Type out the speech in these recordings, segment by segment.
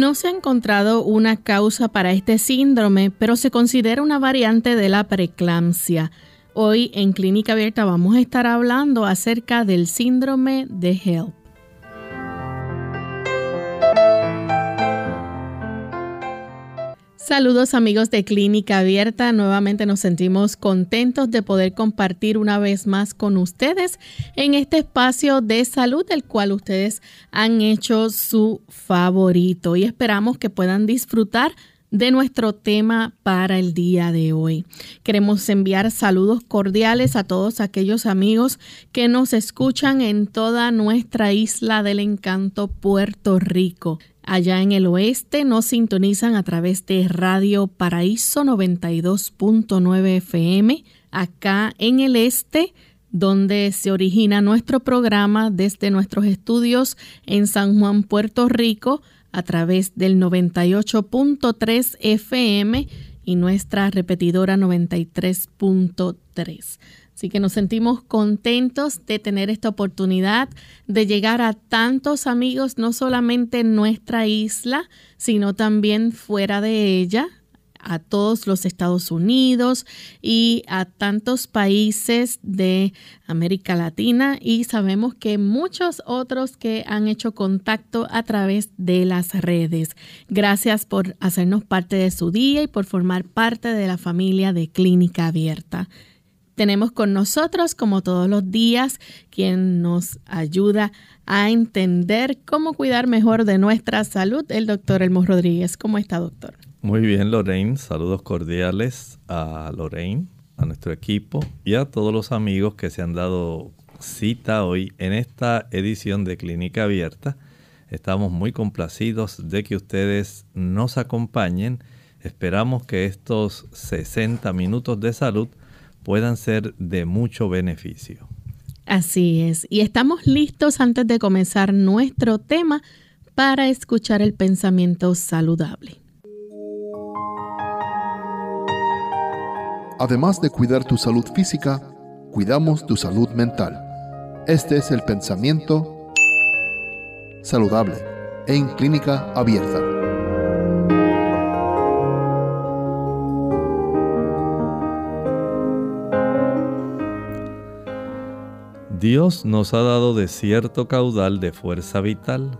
No se ha encontrado una causa para este síndrome, pero se considera una variante de la preeclampsia. Hoy en Clínica Abierta vamos a estar hablando acerca del síndrome de HELP. Saludos amigos de Clínica Abierta, nuevamente nos sentimos contentos de poder compartir una vez más con ustedes en este espacio de salud del cual ustedes han hecho su favorito y esperamos que puedan disfrutar de nuestro tema para el día de hoy. Queremos enviar saludos cordiales a todos aquellos amigos que nos escuchan en toda nuestra isla del encanto Puerto Rico. Allá en el oeste nos sintonizan a través de Radio Paraíso 92.9 FM. Acá en el este, donde se origina nuestro programa desde nuestros estudios en San Juan, Puerto Rico, a través del 98.3 FM y nuestra repetidora 93.3. Así que nos sentimos contentos de tener esta oportunidad de llegar a tantos amigos, no solamente en nuestra isla, sino también fuera de ella, a todos los Estados Unidos y a tantos países de América Latina y sabemos que muchos otros que han hecho contacto a través de las redes. Gracias por hacernos parte de su día y por formar parte de la familia de Clínica Abierta. Tenemos con nosotros, como todos los días, quien nos ayuda a entender cómo cuidar mejor de nuestra salud, el doctor Elmo Rodríguez. ¿Cómo está, doctor? Muy bien, Lorraine. Saludos cordiales a Lorraine, a nuestro equipo y a todos los amigos que se han dado cita hoy en esta edición de Clínica Abierta. Estamos muy complacidos de que ustedes nos acompañen. Esperamos que estos 60 minutos de salud puedan ser de mucho beneficio. Así es, y estamos listos antes de comenzar nuestro tema para escuchar el pensamiento saludable. Además de cuidar tu salud física, cuidamos tu salud mental. Este es el pensamiento saludable en clínica abierta. Dios nos ha dado de cierto caudal de fuerza vital.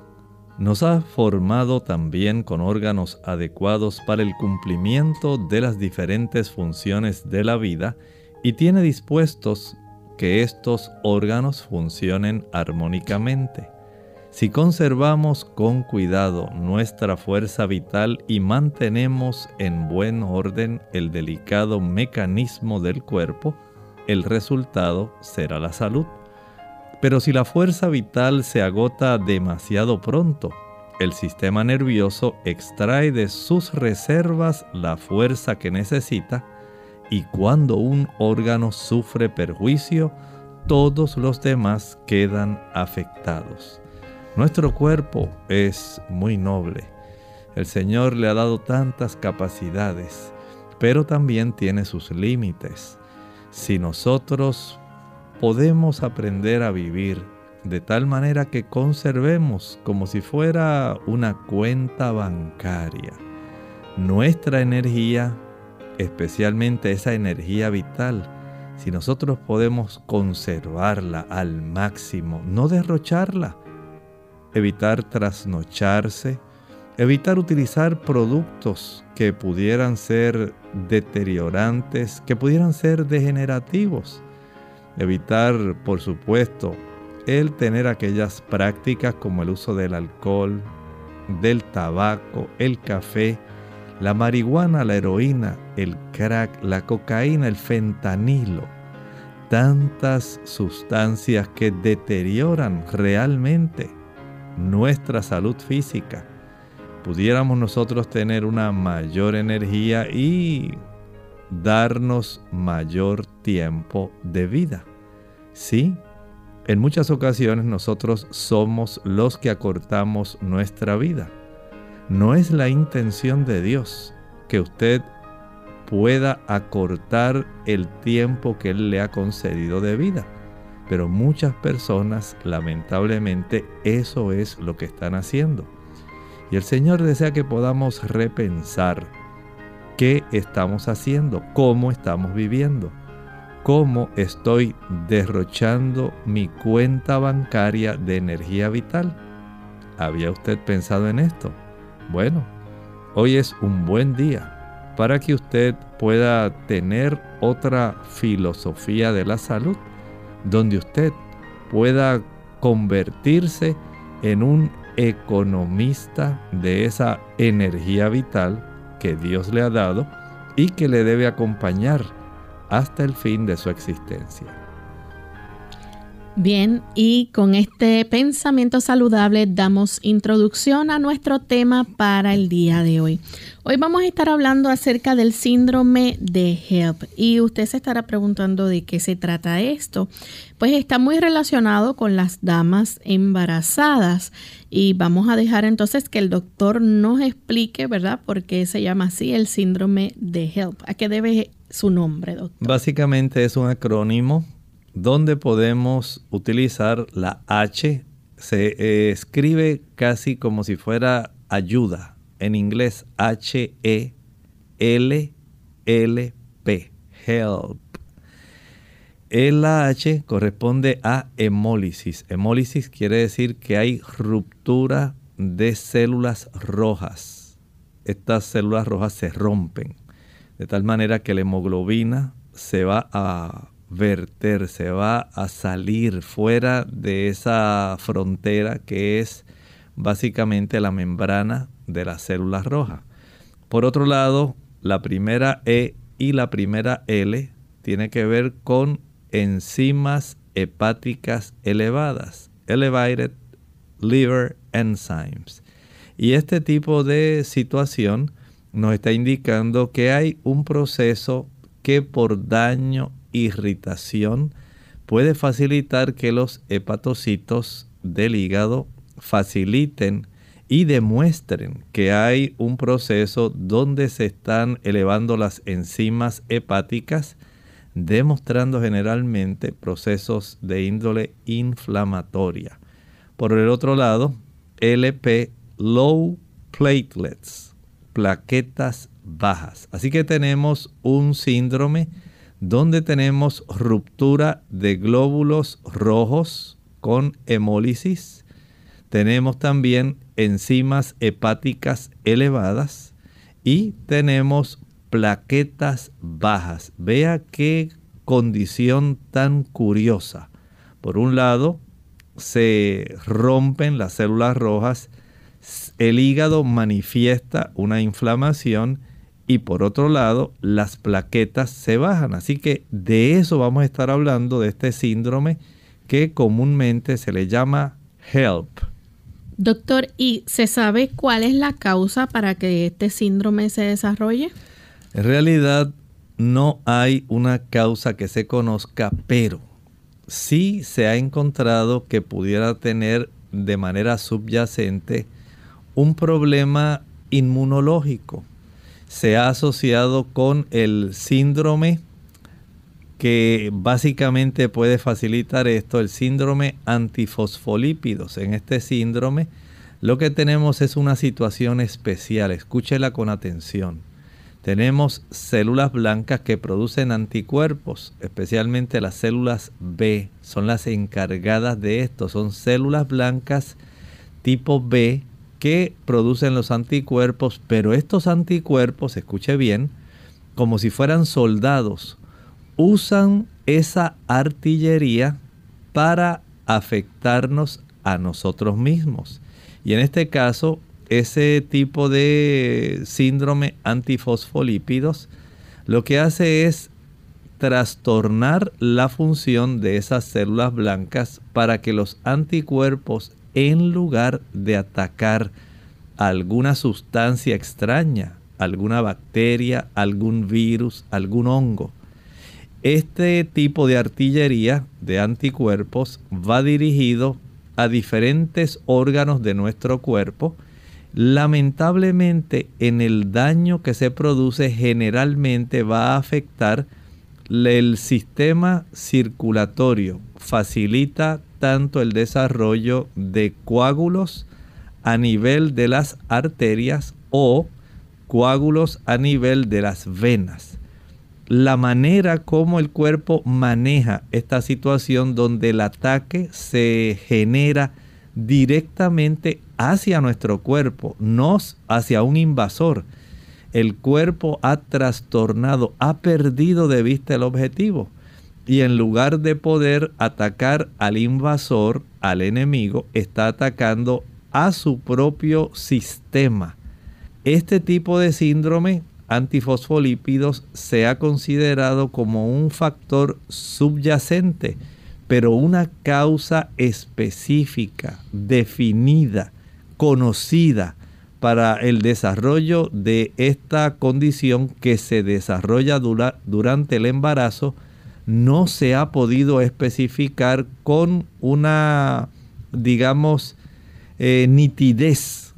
Nos ha formado también con órganos adecuados para el cumplimiento de las diferentes funciones de la vida y tiene dispuestos que estos órganos funcionen armónicamente. Si conservamos con cuidado nuestra fuerza vital y mantenemos en buen orden el delicado mecanismo del cuerpo, el resultado será la salud. Pero si la fuerza vital se agota demasiado pronto, el sistema nervioso extrae de sus reservas la fuerza que necesita y cuando un órgano sufre perjuicio, todos los demás quedan afectados. Nuestro cuerpo es muy noble. El Señor le ha dado tantas capacidades, pero también tiene sus límites. Si nosotros podemos aprender a vivir de tal manera que conservemos como si fuera una cuenta bancaria. Nuestra energía, especialmente esa energía vital, si nosotros podemos conservarla al máximo, no derrocharla, evitar trasnocharse, evitar utilizar productos que pudieran ser deteriorantes, que pudieran ser degenerativos, Evitar, por supuesto, el tener aquellas prácticas como el uso del alcohol, del tabaco, el café, la marihuana, la heroína, el crack, la cocaína, el fentanilo. tantas sustancias que deterioran realmente nuestra salud física. Pudiéramos nosotros tener una mayor energía y darnos mayor tiempo de vida. Sí, en muchas ocasiones nosotros somos los que acortamos nuestra vida. No es la intención de Dios que usted pueda acortar el tiempo que Él le ha concedido de vida. Pero muchas personas, lamentablemente, eso es lo que están haciendo. Y el Señor desea que podamos repensar qué estamos haciendo, cómo estamos viviendo, cómo estoy derrochando mi cuenta bancaria de energía vital. ¿Había usted pensado en esto? Bueno, hoy es un buen día para que usted pueda tener otra filosofía de la salud, donde usted pueda convertirse en un economista de esa energía vital que Dios le ha dado y que le debe acompañar hasta el fin de su existencia. Bien, y con este pensamiento saludable damos introducción a nuestro tema para el día de hoy. Hoy vamos a estar hablando acerca del síndrome de HELP y usted se estará preguntando de qué se trata esto. Pues está muy relacionado con las damas embarazadas y vamos a dejar entonces que el doctor nos explique, ¿verdad? Por qué se llama así el síndrome de HELP. ¿A qué debe su nombre, doctor? Básicamente es un acrónimo donde podemos utilizar la H. Se eh, escribe casi como si fuera ayuda. En inglés H-E-L-L-P. Help. La H corresponde a hemólisis. Hemólisis quiere decir que hay ruptura de células rojas. Estas células rojas se rompen de tal manera que la hemoglobina se va a verter, se va a salir fuera de esa frontera que es básicamente la membrana de las células rojas. Por otro lado, la primera E y la primera L tiene que ver con enzimas hepáticas elevadas, elevated liver enzymes. Y este tipo de situación nos está indicando que hay un proceso que por daño irritación puede facilitar que los hepatocitos del hígado faciliten y demuestren que hay un proceso donde se están elevando las enzimas hepáticas, demostrando generalmente procesos de índole inflamatoria. Por el otro lado, LP, low platelets, plaquetas bajas. Así que tenemos un síndrome donde tenemos ruptura de glóbulos rojos con hemólisis. Tenemos también enzimas hepáticas elevadas y tenemos plaquetas bajas. Vea qué condición tan curiosa. Por un lado, se rompen las células rojas, el hígado manifiesta una inflamación y por otro lado las plaquetas se bajan. Así que de eso vamos a estar hablando, de este síndrome que comúnmente se le llama HELP. Doctor, ¿y se sabe cuál es la causa para que este síndrome se desarrolle? En realidad no hay una causa que se conozca, pero sí se ha encontrado que pudiera tener de manera subyacente un problema inmunológico se ha asociado con el síndrome que básicamente puede facilitar esto, el síndrome antifosfolípidos. En este síndrome lo que tenemos es una situación especial, escúchela con atención. Tenemos células blancas que producen anticuerpos, especialmente las células B, son las encargadas de esto, son células blancas tipo B que producen los anticuerpos, pero estos anticuerpos, escuche bien, como si fueran soldados, usan esa artillería para afectarnos a nosotros mismos. Y en este caso, ese tipo de síndrome antifosfolípidos lo que hace es trastornar la función de esas células blancas para que los anticuerpos, en lugar de atacar alguna sustancia extraña, alguna bacteria, algún virus, algún hongo, este tipo de artillería de anticuerpos va dirigido a diferentes órganos de nuestro cuerpo. Lamentablemente en el daño que se produce generalmente va a afectar el sistema circulatorio. Facilita tanto el desarrollo de coágulos a nivel de las arterias o coágulos a nivel de las venas. La manera como el cuerpo maneja esta situación donde el ataque se genera directamente hacia nuestro cuerpo, no hacia un invasor. El cuerpo ha trastornado, ha perdido de vista el objetivo. Y en lugar de poder atacar al invasor, al enemigo, está atacando a su propio sistema. Este tipo de síndrome antifosfolípidos se ha considerado como un factor subyacente, pero una causa específica, definida, conocida para el desarrollo de esta condición que se desarrolla durante el embarazo, no se ha podido especificar con una, digamos, eh, nitidez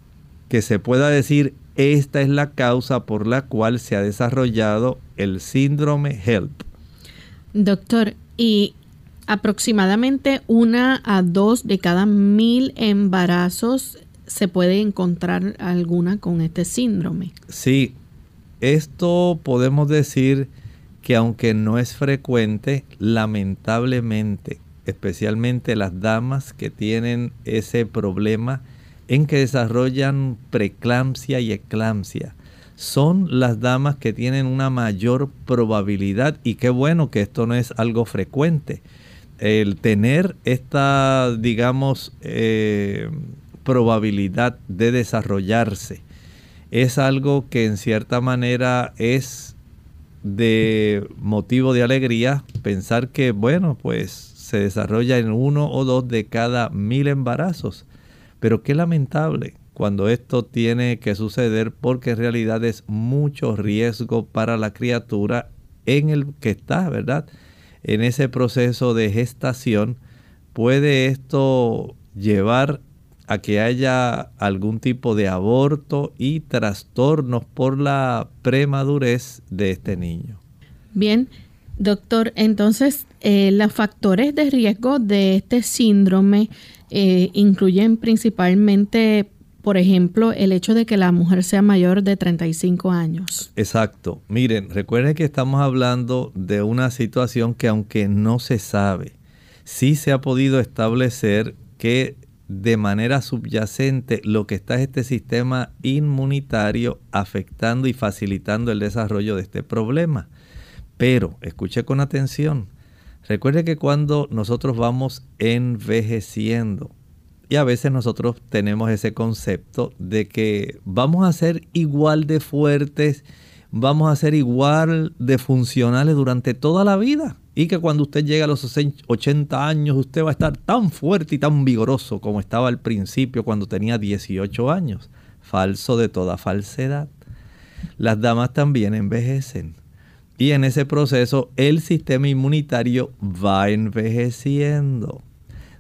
que se pueda decir esta es la causa por la cual se ha desarrollado el síndrome HELP. Doctor, y aproximadamente una a dos de cada mil embarazos se puede encontrar alguna con este síndrome. Sí, esto podemos decir que aunque no es frecuente, lamentablemente especialmente las damas que tienen ese problema en que desarrollan preeclampsia y eclampsia. Son las damas que tienen una mayor probabilidad y qué bueno que esto no es algo frecuente. El tener esta, digamos, eh, probabilidad de desarrollarse es algo que en cierta manera es de motivo de alegría pensar que, bueno, pues se desarrolla en uno o dos de cada mil embarazos. Pero qué lamentable cuando esto tiene que suceder porque en realidad es mucho riesgo para la criatura en el que está, ¿verdad? En ese proceso de gestación puede esto llevar a que haya algún tipo de aborto y trastornos por la premadurez de este niño. Bien, Doctor, entonces eh, los factores de riesgo de este síndrome eh, incluyen principalmente, por ejemplo, el hecho de que la mujer sea mayor de 35 años. Exacto. Miren, recuerden que estamos hablando de una situación que aunque no se sabe, sí se ha podido establecer que de manera subyacente lo que está es este sistema inmunitario afectando y facilitando el desarrollo de este problema. Pero, escuche con atención, recuerde que cuando nosotros vamos envejeciendo, y a veces nosotros tenemos ese concepto de que vamos a ser igual de fuertes, vamos a ser igual de funcionales durante toda la vida. Y que cuando usted llega a los 80 años, usted va a estar tan fuerte y tan vigoroso como estaba al principio cuando tenía 18 años. Falso de toda falsedad. Las damas también envejecen. Y en ese proceso el sistema inmunitario va envejeciendo.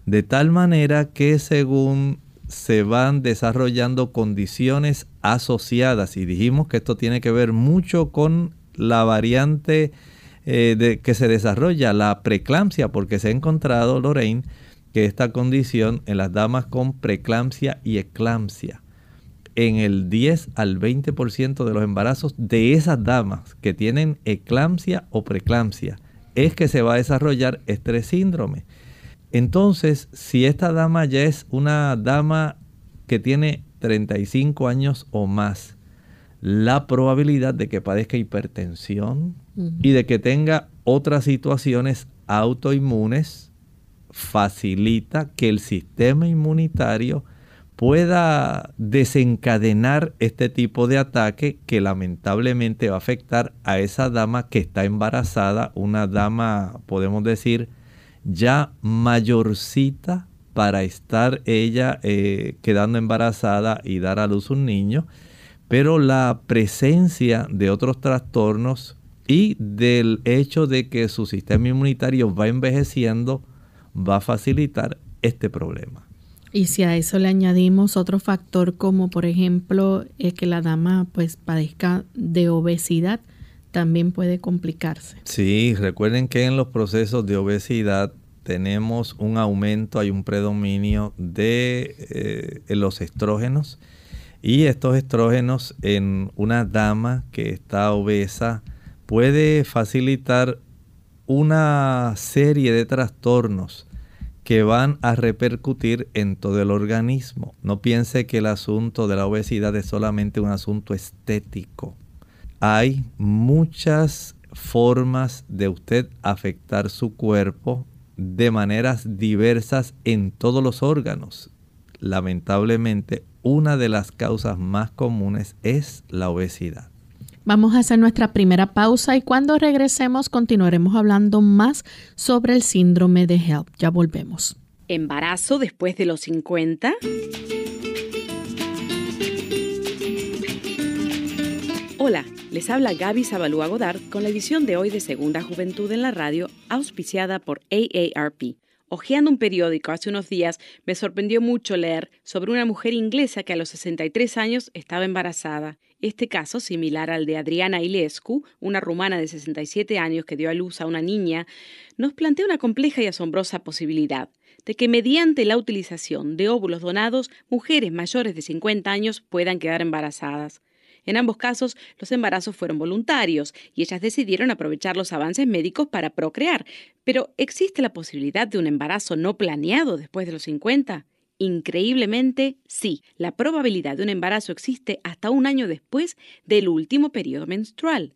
De tal manera que según se van desarrollando condiciones asociadas, y dijimos que esto tiene que ver mucho con la variante eh, de, que se desarrolla, la preeclampsia, porque se ha encontrado, Lorraine, que esta condición en las damas con preeclampsia y eclampsia en el 10 al 20% de los embarazos de esas damas que tienen eclampsia o preeclampsia es que se va a desarrollar este síndrome. Entonces, si esta dama ya es una dama que tiene 35 años o más, la probabilidad de que padezca hipertensión y de que tenga otras situaciones autoinmunes facilita que el sistema inmunitario pueda desencadenar este tipo de ataque que lamentablemente va a afectar a esa dama que está embarazada, una dama, podemos decir, ya mayorcita para estar ella eh, quedando embarazada y dar a luz un niño, pero la presencia de otros trastornos y del hecho de que su sistema inmunitario va envejeciendo va a facilitar este problema. Y si a eso le añadimos otro factor como por ejemplo es que la dama pues padezca de obesidad, también puede complicarse. Sí, recuerden que en los procesos de obesidad tenemos un aumento, hay un predominio de eh, los estrógenos y estos estrógenos en una dama que está obesa puede facilitar una serie de trastornos que van a repercutir en todo el organismo. No piense que el asunto de la obesidad es solamente un asunto estético. Hay muchas formas de usted afectar su cuerpo de maneras diversas en todos los órganos. Lamentablemente, una de las causas más comunes es la obesidad. Vamos a hacer nuestra primera pausa y cuando regresemos continuaremos hablando más sobre el síndrome de HELP. Ya volvemos. ¿Embarazo después de los 50? Hola, les habla Gaby Zabalúa Godard con la edición de hoy de Segunda Juventud en la Radio, auspiciada por AARP. Ojeando un periódico hace unos días, me sorprendió mucho leer sobre una mujer inglesa que a los 63 años estaba embarazada. Este caso, similar al de Adriana Ilescu, una rumana de 67 años que dio a luz a una niña, nos plantea una compleja y asombrosa posibilidad de que mediante la utilización de óvulos donados, mujeres mayores de 50 años puedan quedar embarazadas. En ambos casos, los embarazos fueron voluntarios y ellas decidieron aprovechar los avances médicos para procrear. Pero ¿existe la posibilidad de un embarazo no planeado después de los 50? Increíblemente, sí, la probabilidad de un embarazo existe hasta un año después del último periodo menstrual.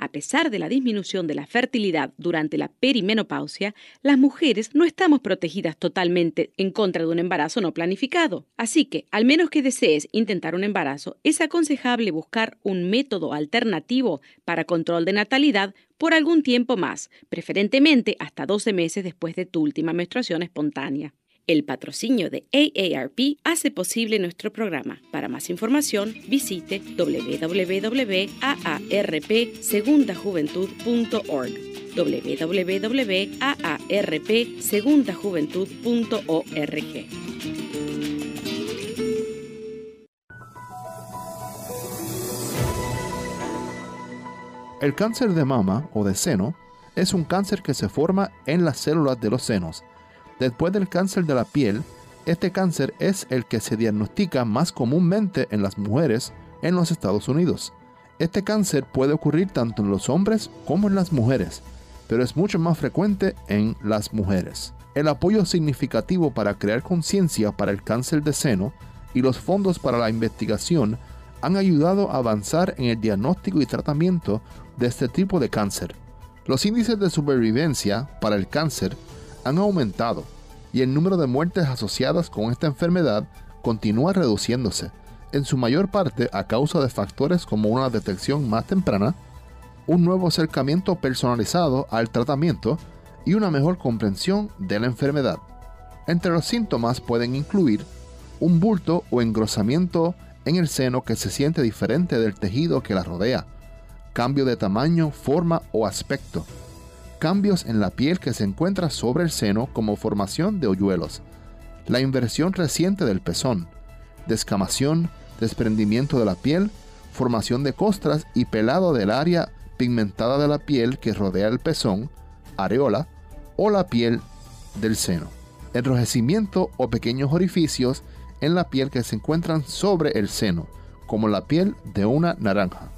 A pesar de la disminución de la fertilidad durante la perimenopausia, las mujeres no estamos protegidas totalmente en contra de un embarazo no planificado. Así que, al menos que desees intentar un embarazo, es aconsejable buscar un método alternativo para control de natalidad por algún tiempo más, preferentemente hasta 12 meses después de tu última menstruación espontánea. El patrocinio de AARP hace posible nuestro programa. Para más información, visite www.aarpsegundajuventud.org www.aarpsegundajuventud.org El cáncer de mama o de seno es un cáncer que se forma en las células de los senos Después del cáncer de la piel, este cáncer es el que se diagnostica más comúnmente en las mujeres en los Estados Unidos. Este cáncer puede ocurrir tanto en los hombres como en las mujeres, pero es mucho más frecuente en las mujeres. El apoyo significativo para crear conciencia para el cáncer de seno y los fondos para la investigación han ayudado a avanzar en el diagnóstico y tratamiento de este tipo de cáncer. Los índices de supervivencia para el cáncer han aumentado y el número de muertes asociadas con esta enfermedad continúa reduciéndose, en su mayor parte a causa de factores como una detección más temprana, un nuevo acercamiento personalizado al tratamiento y una mejor comprensión de la enfermedad. Entre los síntomas pueden incluir un bulto o engrosamiento en el seno que se siente diferente del tejido que la rodea, cambio de tamaño, forma o aspecto, cambios en la piel que se encuentra sobre el seno como formación de hoyuelos, la inversión reciente del pezón, descamación, desprendimiento de la piel, formación de costras y pelado del área pigmentada de la piel que rodea el pezón, areola o la piel del seno, enrojecimiento o pequeños orificios en la piel que se encuentran sobre el seno, como la piel de una naranja.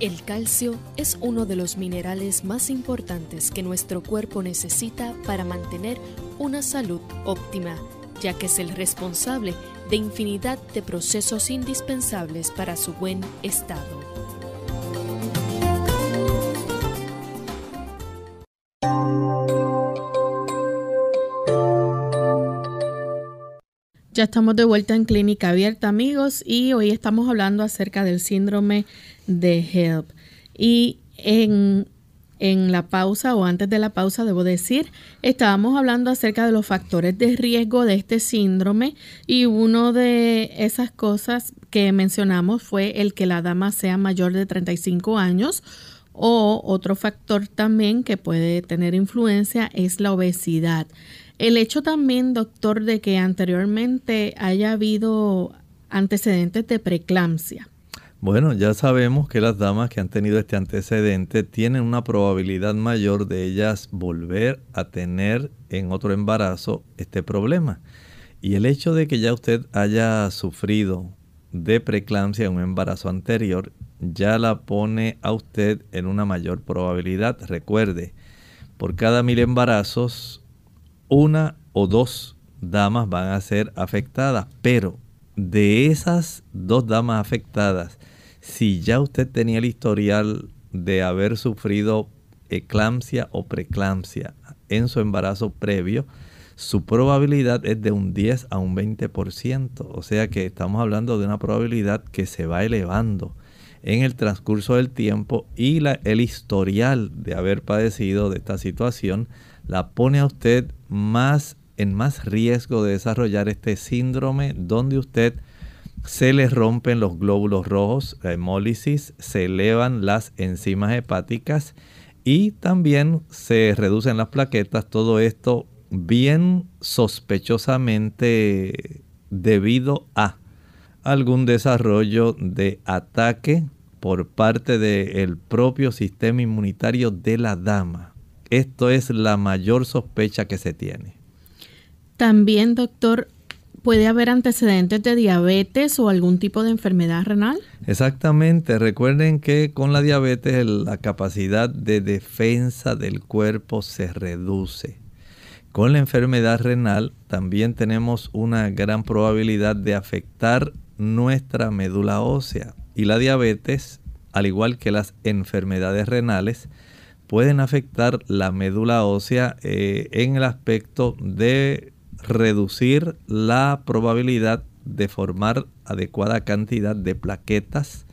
El calcio es uno de los minerales más importantes que nuestro cuerpo necesita para mantener una salud óptima, ya que es el responsable de infinidad de procesos indispensables para su buen estado. Ya estamos de vuelta en Clínica Abierta, amigos, y hoy estamos hablando acerca del síndrome de HELP. Y en, en, la pausa o antes de la pausa, debo decir, estábamos hablando acerca de los factores de riesgo de este síndrome y uno de esas cosas que mencionamos fue el que la dama sea mayor de 35 años o otro factor también que puede tener influencia es la obesidad. El hecho también, doctor, de que anteriormente haya habido antecedentes de preeclampsia. Bueno, ya sabemos que las damas que han tenido este antecedente tienen una probabilidad mayor de ellas volver a tener en otro embarazo este problema. Y el hecho de que ya usted haya sufrido de preeclampsia en un embarazo anterior ya la pone a usted en una mayor probabilidad. Recuerde, por cada mil embarazos una o dos damas van a ser afectadas, pero de esas dos damas afectadas, si ya usted tenía el historial de haber sufrido eclampsia o preeclampsia en su embarazo previo, su probabilidad es de un 10 a un 20%. O sea que estamos hablando de una probabilidad que se va elevando en el transcurso del tiempo y el historial de haber padecido de esta situación la pone a usted más en más riesgo de desarrollar este síndrome donde usted se le rompen los glóbulos rojos, la hemólisis, se elevan las enzimas hepáticas y también se reducen las plaquetas. Todo esto bien sospechosamente debido a algún desarrollo de ataque por parte del propio sistema inmunitario de la dama. Esto es la mayor sospecha que se tiene. También, doctor, ¿puede haber antecedentes de diabetes o algún tipo de enfermedad renal? Exactamente. Recuerden que con la diabetes la capacidad de defensa del cuerpo se reduce. Con la enfermedad renal también tenemos una gran probabilidad de afectar nuestra médula ósea. Y la diabetes, al igual que las enfermedades renales, pueden afectar la médula ósea eh, en el aspecto de reducir la probabilidad de formar adecuada cantidad de plaquetas.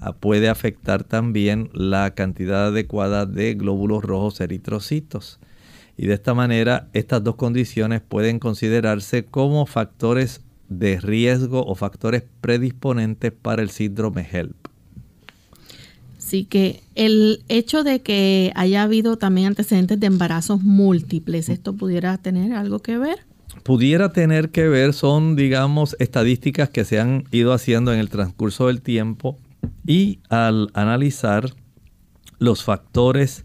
Ah, puede afectar también la cantidad adecuada de glóbulos rojos eritrocitos. Y de esta manera, estas dos condiciones pueden considerarse como factores de riesgo o factores predisponentes para el síndrome HELP. Así que el hecho de que haya habido también antecedentes de embarazos múltiples, ¿esto pudiera tener algo que ver? Pudiera tener que ver, son, digamos, estadísticas que se han ido haciendo en el transcurso del tiempo y al analizar los factores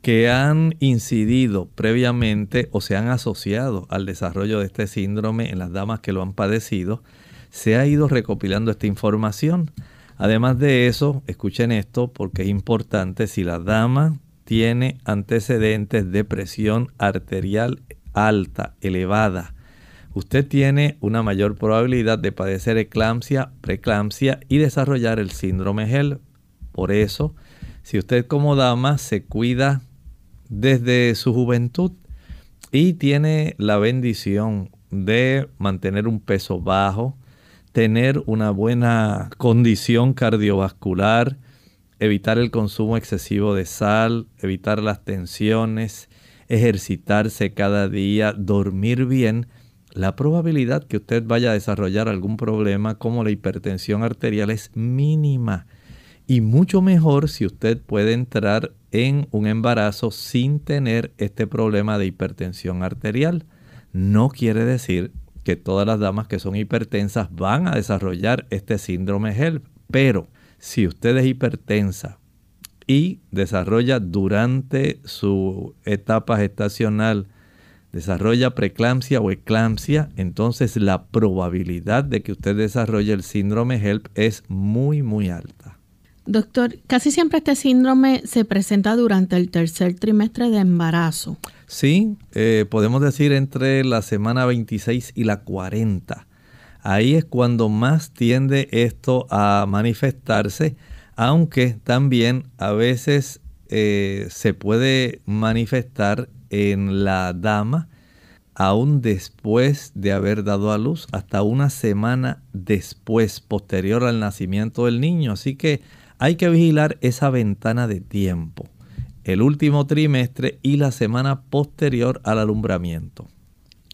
que han incidido previamente o se han asociado al desarrollo de este síndrome en las damas que lo han padecido, se ha ido recopilando esta información. Además de eso, escuchen esto porque es importante, si la dama tiene antecedentes de presión arterial alta, elevada, usted tiene una mayor probabilidad de padecer eclampsia, preeclampsia y desarrollar el síndrome GEL. Por eso, si usted como dama se cuida desde su juventud y tiene la bendición de mantener un peso bajo, tener una buena condición cardiovascular, evitar el consumo excesivo de sal, evitar las tensiones, ejercitarse cada día, dormir bien, la probabilidad que usted vaya a desarrollar algún problema como la hipertensión arterial es mínima. Y mucho mejor si usted puede entrar en un embarazo sin tener este problema de hipertensión arterial. No quiere decir que todas las damas que son hipertensas van a desarrollar este síndrome HELP. Pero si usted es hipertensa y desarrolla durante su etapa gestacional, desarrolla preeclampsia o eclampsia, entonces la probabilidad de que usted desarrolle el síndrome HELP es muy, muy alta. Doctor, casi siempre este síndrome se presenta durante el tercer trimestre de embarazo. Sí, eh, podemos decir entre la semana 26 y la 40. Ahí es cuando más tiende esto a manifestarse, aunque también a veces eh, se puede manifestar en la dama aún después de haber dado a luz, hasta una semana después, posterior al nacimiento del niño. Así que hay que vigilar esa ventana de tiempo, el último trimestre y la semana posterior al alumbramiento.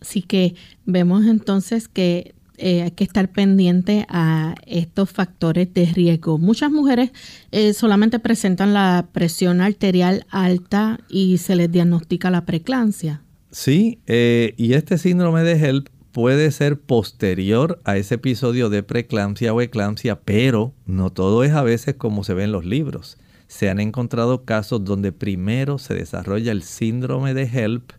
Así que vemos entonces que eh, hay que estar pendiente a estos factores de riesgo. Muchas mujeres eh, solamente presentan la presión arterial alta y se les diagnostica la preeclampsia. Sí, eh, y este síndrome de HELP puede ser posterior a ese episodio de preeclampsia o eclampsia, pero no todo es a veces como se ve en los libros. Se han encontrado casos donde primero se desarrolla el síndrome de HELP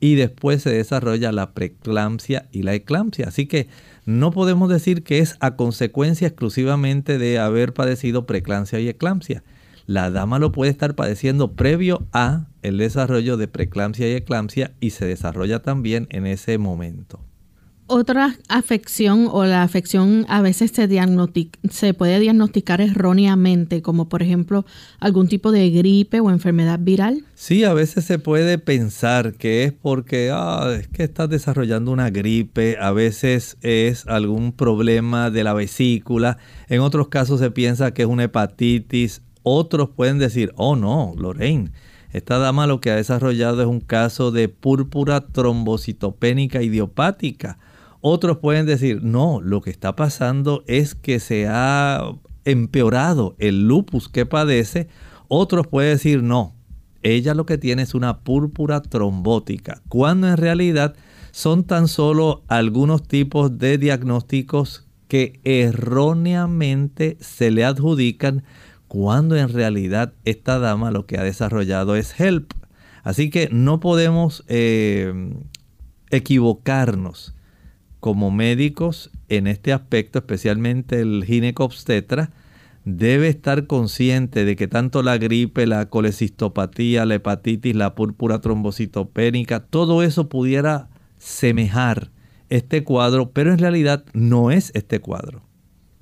y después se desarrolla la preeclampsia y la eclampsia. Así que no podemos decir que es a consecuencia exclusivamente de haber padecido preeclampsia y eclampsia. La dama lo puede estar padeciendo previo a el desarrollo de preeclampsia y eclampsia y se desarrolla también en ese momento. Otra afección o la afección a veces se, se puede diagnosticar erróneamente, como por ejemplo algún tipo de gripe o enfermedad viral. Sí, a veces se puede pensar que es porque ah, es que estás desarrollando una gripe, a veces es algún problema de la vesícula, en otros casos se piensa que es una hepatitis, otros pueden decir, oh no, Lorraine, esta dama lo que ha desarrollado es un caso de púrpura trombocitopénica idiopática otros pueden decir, no, lo que está pasando es que se ha empeorado el lupus que padece. Otros pueden decir, no, ella lo que tiene es una púrpura trombótica, cuando en realidad son tan solo algunos tipos de diagnósticos que erróneamente se le adjudican cuando en realidad esta dama lo que ha desarrollado es HELP. Así que no podemos eh, equivocarnos como médicos en este aspecto, especialmente el ginecobstetra, debe estar consciente de que tanto la gripe, la colecistopatía, la hepatitis, la púrpura trombocitopénica, todo eso pudiera semejar este cuadro, pero en realidad no es este cuadro.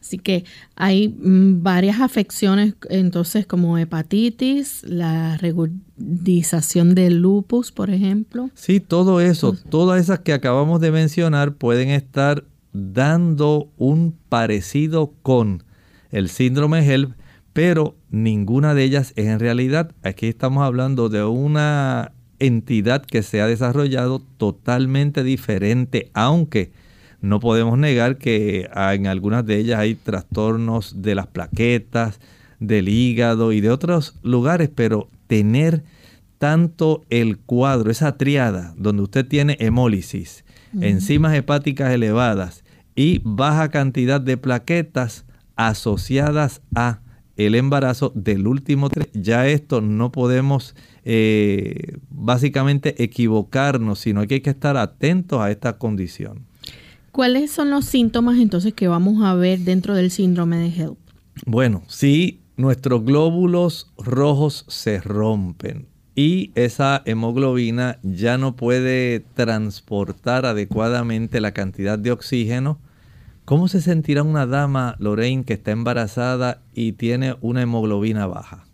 Así que hay mm, varias afecciones, entonces, como hepatitis, la regularización del lupus, por ejemplo. Sí, todo eso, todas esas que acabamos de mencionar pueden estar dando un parecido con el síndrome HELP, pero ninguna de ellas es en realidad. Aquí estamos hablando de una entidad que se ha desarrollado totalmente diferente, aunque no podemos negar que ah, en algunas de ellas hay trastornos de las plaquetas, del hígado y de otros lugares, pero tener tanto el cuadro, esa triada, donde usted tiene hemólisis, enzimas hepáticas elevadas y baja cantidad de plaquetas asociadas a el embarazo del último ya esto no podemos eh, básicamente equivocarnos, sino que hay que estar atentos a esta condición. ¿Cuáles son los síntomas entonces que vamos a ver dentro del síndrome de HELP? Bueno, si nuestros glóbulos rojos se rompen y esa hemoglobina ya no puede transportar adecuadamente la cantidad de oxígeno, ¿cómo se sentirá una dama, Lorraine, que está embarazada y tiene una hemoglobina baja?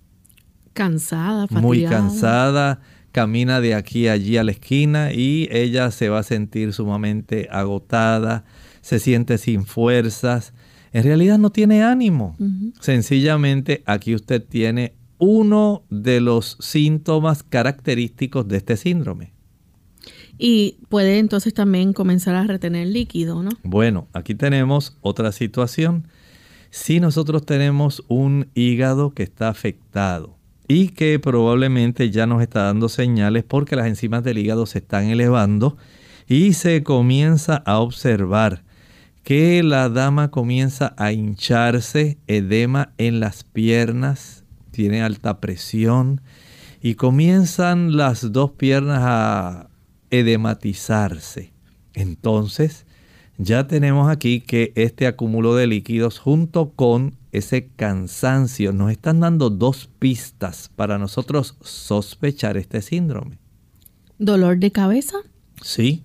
Cansada, fatigada. Muy cansada camina de aquí a allí a la esquina y ella se va a sentir sumamente agotada, se siente sin fuerzas. En realidad no tiene ánimo. Sencillamente aquí usted tiene uno de los síntomas característicos de este síndrome. Y puede entonces también comenzar a retener líquido, ¿no? Bueno, aquí tenemos otra situación. Si nosotros tenemos un hígado que está afectado, y que probablemente ya nos está dando señales porque las enzimas del hígado se están elevando y se comienza a observar que la dama comienza a hincharse, edema en las piernas, tiene alta presión y comienzan las dos piernas a edematizarse. Entonces, ya tenemos aquí que este acúmulo de líquidos junto con ese cansancio nos están dando dos pistas para nosotros sospechar este síndrome. ¿Dolor de cabeza? Sí,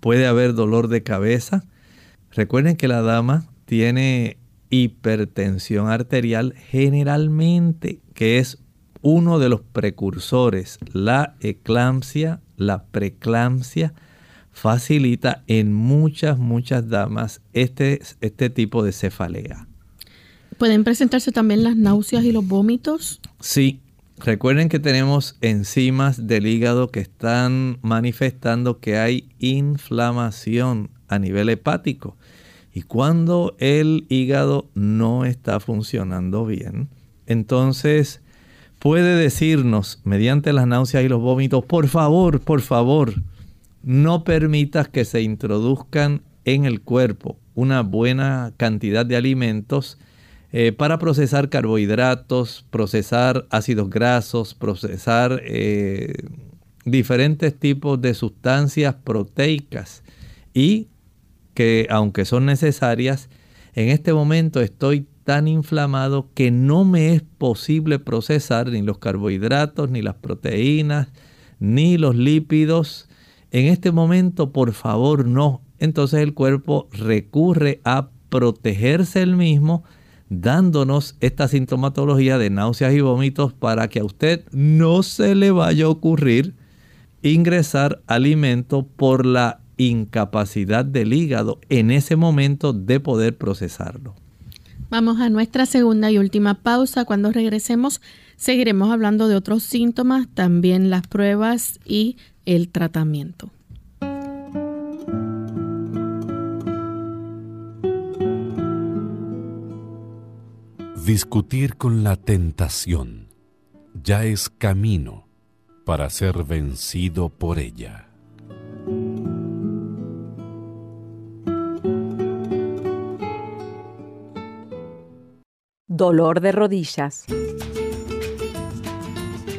puede haber dolor de cabeza. Recuerden que la dama tiene hipertensión arterial generalmente, que es uno de los precursores, la eclampsia, la preeclampsia, facilita en muchas, muchas damas este, este tipo de cefalea. ¿Pueden presentarse también las náuseas y los vómitos? Sí, recuerden que tenemos enzimas del hígado que están manifestando que hay inflamación a nivel hepático. Y cuando el hígado no está funcionando bien, entonces puede decirnos mediante las náuseas y los vómitos, por favor, por favor, no permitas que se introduzcan en el cuerpo una buena cantidad de alimentos eh, para procesar carbohidratos, procesar ácidos grasos, procesar eh, diferentes tipos de sustancias proteicas y que aunque son necesarias, en este momento estoy tan inflamado que no me es posible procesar ni los carbohidratos, ni las proteínas, ni los lípidos. En este momento, por favor, no. Entonces el cuerpo recurre a protegerse el mismo, dándonos esta sintomatología de náuseas y vómitos para que a usted no se le vaya a ocurrir ingresar alimento por la incapacidad del hígado en ese momento de poder procesarlo. Vamos a nuestra segunda y última pausa. Cuando regresemos seguiremos hablando de otros síntomas, también las pruebas y el tratamiento. Discutir con la tentación ya es camino para ser vencido por ella. Dolor de rodillas.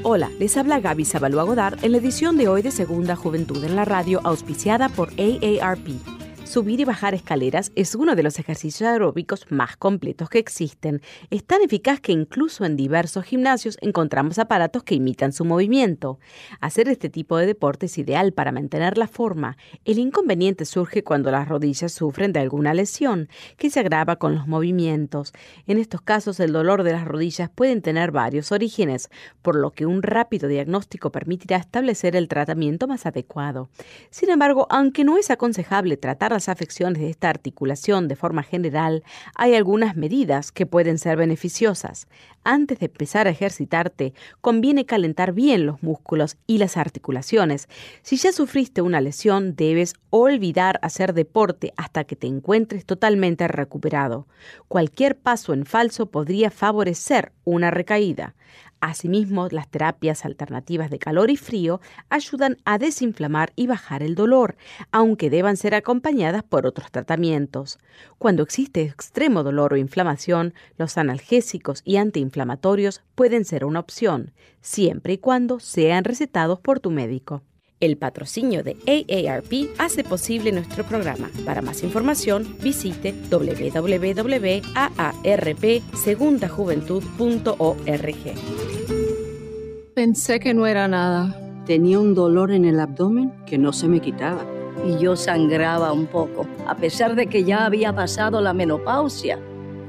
Hola, les habla Gaby Zabalúa Godard en la edición de hoy de Segunda Juventud en la Radio, auspiciada por AARP. Subir y bajar escaleras es uno de los ejercicios aeróbicos más completos que existen. Es tan eficaz que incluso en diversos gimnasios encontramos aparatos que imitan su movimiento. Hacer este tipo de deporte es ideal para mantener la forma. El inconveniente surge cuando las rodillas sufren de alguna lesión, que se agrava con los movimientos. En estos casos el dolor de las rodillas pueden tener varios orígenes, por lo que un rápido diagnóstico permitirá establecer el tratamiento más adecuado. Sin embargo, aunque no es aconsejable tratar las afecciones de esta articulación de forma general, hay algunas medidas que pueden ser beneficiosas. Antes de empezar a ejercitarte, conviene calentar bien los músculos y las articulaciones. Si ya sufriste una lesión, debes olvidar hacer deporte hasta que te encuentres totalmente recuperado. Cualquier paso en falso podría favorecer una recaída. Asimismo, las terapias alternativas de calor y frío ayudan a desinflamar y bajar el dolor, aunque deban ser acompañadas por otros tratamientos. Cuando existe extremo dolor o inflamación, los analgésicos y antiinflamatorios pueden ser una opción, siempre y cuando sean recetados por tu médico. El patrocinio de AARP hace posible nuestro programa. Para más información, visite www.aarpsegundajuventud.org. Pensé que no era nada. Tenía un dolor en el abdomen que no se me quitaba. Y yo sangraba un poco, a pesar de que ya había pasado la menopausia.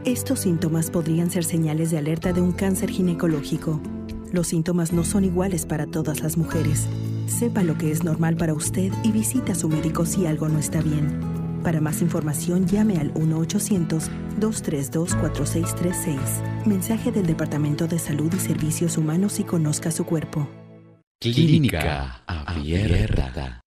Estos síntomas podrían ser señales de alerta de un cáncer ginecológico. Los síntomas no son iguales para todas las mujeres. Sepa lo que es normal para usted y visita a su médico si algo no está bien. Para más información llame al 1-800-232-4636. Mensaje del Departamento de Salud y Servicios Humanos y conozca su cuerpo. Clínica Abierta.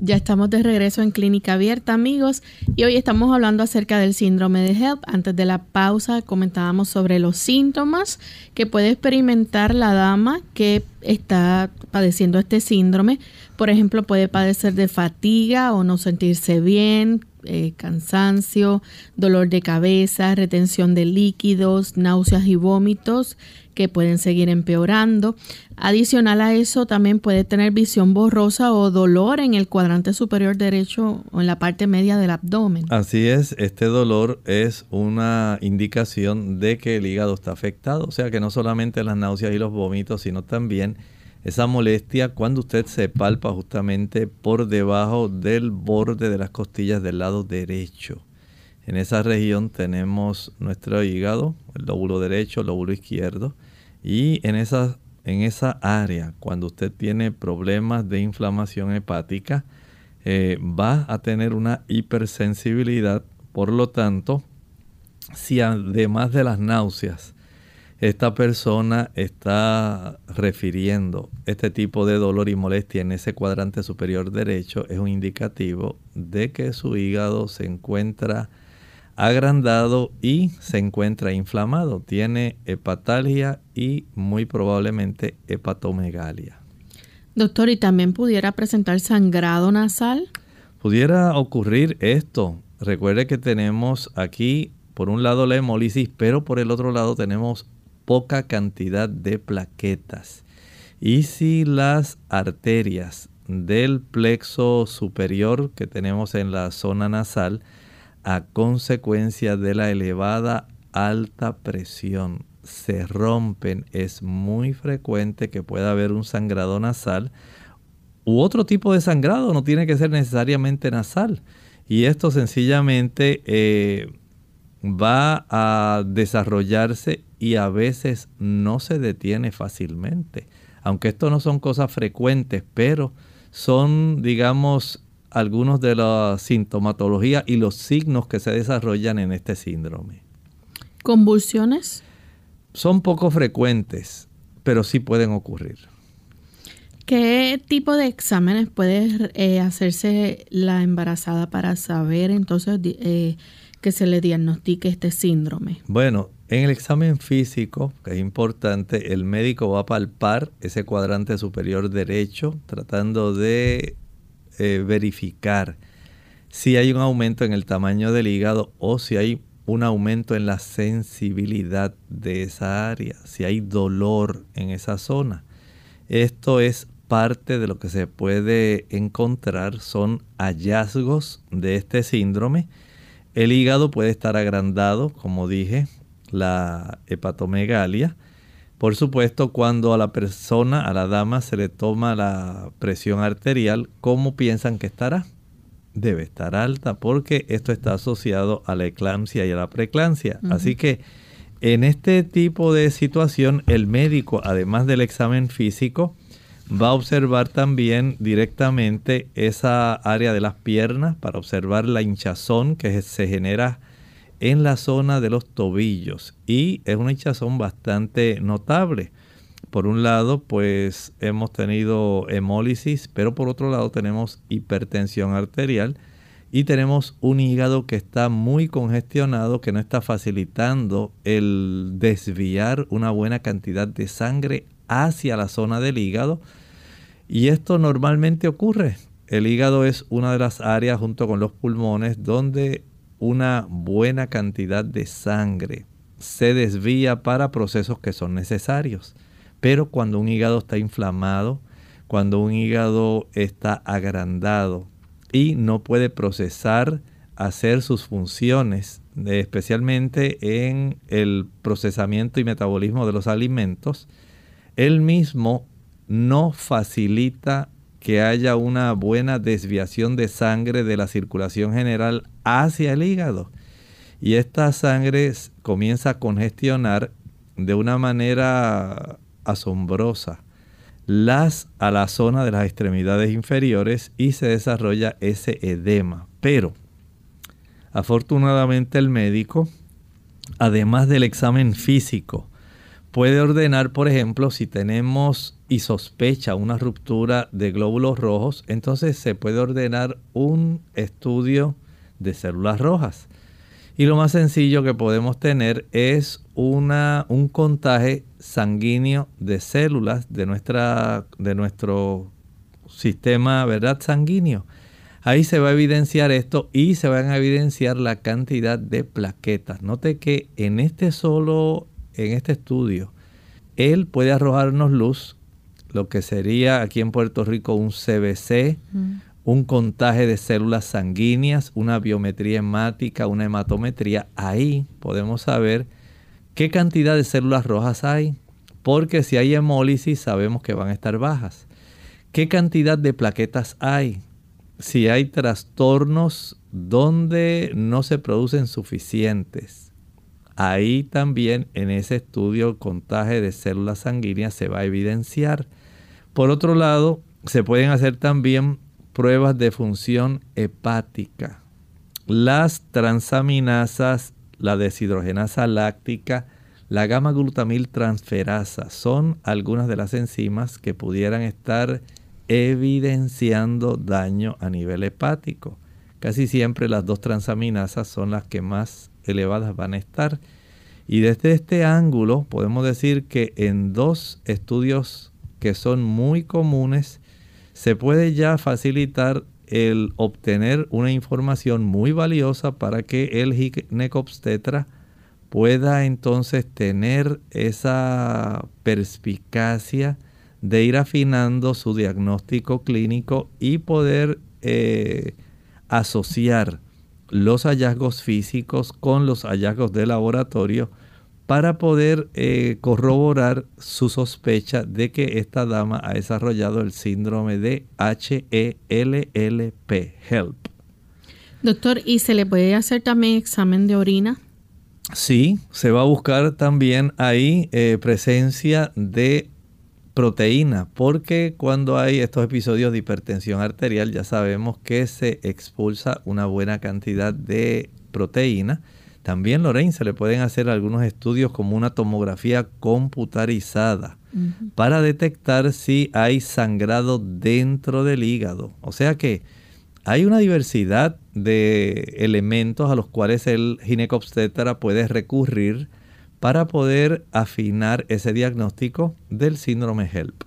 Ya estamos de regreso en Clínica Abierta, amigos, y hoy estamos hablando acerca del síndrome de HELP. Antes de la pausa comentábamos sobre los síntomas que puede experimentar la dama que está padeciendo este síndrome. Por ejemplo, puede padecer de fatiga o no sentirse bien, eh, cansancio, dolor de cabeza, retención de líquidos, náuseas y vómitos que pueden seguir empeorando. Adicional a eso, también puede tener visión borrosa o dolor en el cuadrante superior derecho o en la parte media del abdomen. Así es, este dolor es una indicación de que el hígado está afectado, o sea que no solamente las náuseas y los vómitos, sino también esa molestia cuando usted se palpa justamente por debajo del borde de las costillas del lado derecho. En esa región tenemos nuestro hígado, el lóbulo derecho, el lóbulo izquierdo, y en esa, en esa área, cuando usted tiene problemas de inflamación hepática, eh, va a tener una hipersensibilidad. Por lo tanto, si además de las náuseas, esta persona está refiriendo este tipo de dolor y molestia en ese cuadrante superior derecho, es un indicativo de que su hígado se encuentra agrandado y se encuentra inflamado. Tiene hepatalgia y muy probablemente hepatomegalia. Doctor, ¿y también pudiera presentar sangrado nasal? Pudiera ocurrir esto. Recuerde que tenemos aquí, por un lado, la hemólisis, pero por el otro lado tenemos poca cantidad de plaquetas. Y si las arterias del plexo superior que tenemos en la zona nasal, a consecuencia de la elevada alta presión, se rompen, es muy frecuente que pueda haber un sangrado nasal u otro tipo de sangrado, no tiene que ser necesariamente nasal. Y esto sencillamente eh, va a desarrollarse y a veces no se detiene fácilmente. Aunque esto no son cosas frecuentes, pero son, digamos, algunos de la sintomatología y los signos que se desarrollan en este síndrome. ¿Convulsiones? son poco frecuentes, pero sí pueden ocurrir. ¿Qué tipo de exámenes puede eh, hacerse la embarazada para saber entonces eh, que se le diagnostique este síndrome? Bueno, en el examen físico, que es importante, el médico va a palpar ese cuadrante superior derecho, tratando de eh, verificar si hay un aumento en el tamaño del hígado o si hay un aumento en la sensibilidad de esa área, si hay dolor en esa zona. Esto es parte de lo que se puede encontrar, son hallazgos de este síndrome. El hígado puede estar agrandado, como dije, la hepatomegalia. Por supuesto, cuando a la persona, a la dama, se le toma la presión arterial, ¿cómo piensan que estará? debe estar alta porque esto está asociado a la eclampsia y a la preeclampsia. Así que en este tipo de situación el médico, además del examen físico, va a observar también directamente esa área de las piernas para observar la hinchazón que se genera en la zona de los tobillos y es una hinchazón bastante notable. Por un lado, pues hemos tenido hemólisis, pero por otro lado tenemos hipertensión arterial y tenemos un hígado que está muy congestionado, que no está facilitando el desviar una buena cantidad de sangre hacia la zona del hígado. Y esto normalmente ocurre. El hígado es una de las áreas junto con los pulmones donde una buena cantidad de sangre se desvía para procesos que son necesarios. Pero cuando un hígado está inflamado, cuando un hígado está agrandado y no puede procesar, hacer sus funciones, especialmente en el procesamiento y metabolismo de los alimentos, él mismo no facilita que haya una buena desviación de sangre de la circulación general hacia el hígado. Y esta sangre comienza a congestionar de una manera asombrosa las a la zona de las extremidades inferiores y se desarrolla ese edema. Pero afortunadamente el médico, además del examen físico, puede ordenar, por ejemplo, si tenemos y sospecha una ruptura de glóbulos rojos, entonces se puede ordenar un estudio de células rojas. Y lo más sencillo que podemos tener es una, un contaje sanguíneo de células de, nuestra, de nuestro sistema ¿verdad? sanguíneo. Ahí se va a evidenciar esto y se van a evidenciar la cantidad de plaquetas. Note que en este solo, en este estudio, él puede arrojarnos luz, lo que sería aquí en Puerto Rico un CBC, un contaje de células sanguíneas, una biometría hemática, una hematometría, ahí podemos saber qué cantidad de células rojas hay, porque si hay hemólisis sabemos que van a estar bajas. ¿Qué cantidad de plaquetas hay? Si hay trastornos donde no se producen suficientes. Ahí también en ese estudio el contaje de células sanguíneas se va a evidenciar. Por otro lado, se pueden hacer también pruebas de función hepática. Las transaminasas, la deshidrogenasa láctica, la gamma glutamil transferasa son algunas de las enzimas que pudieran estar evidenciando daño a nivel hepático. Casi siempre las dos transaminasas son las que más elevadas van a estar. Y desde este ángulo podemos decir que en dos estudios que son muy comunes se puede ya facilitar el obtener una información muy valiosa para que el ginecobstetra pueda entonces tener esa perspicacia de ir afinando su diagnóstico clínico y poder eh, asociar los hallazgos físicos con los hallazgos de laboratorio para poder eh, corroborar su sospecha de que esta dama ha desarrollado el síndrome de HELLP, HELP. Doctor, ¿y se le puede hacer también examen de orina? Sí, se va a buscar también ahí eh, presencia de proteína, porque cuando hay estos episodios de hipertensión arterial ya sabemos que se expulsa una buena cantidad de proteína. También, Lorraine, se le pueden hacer algunos estudios como una tomografía computarizada para detectar si hay sangrado dentro del hígado. O sea que hay una diversidad de elementos a los cuales el ginecobstetra puede recurrir para poder afinar ese diagnóstico del síndrome HELP.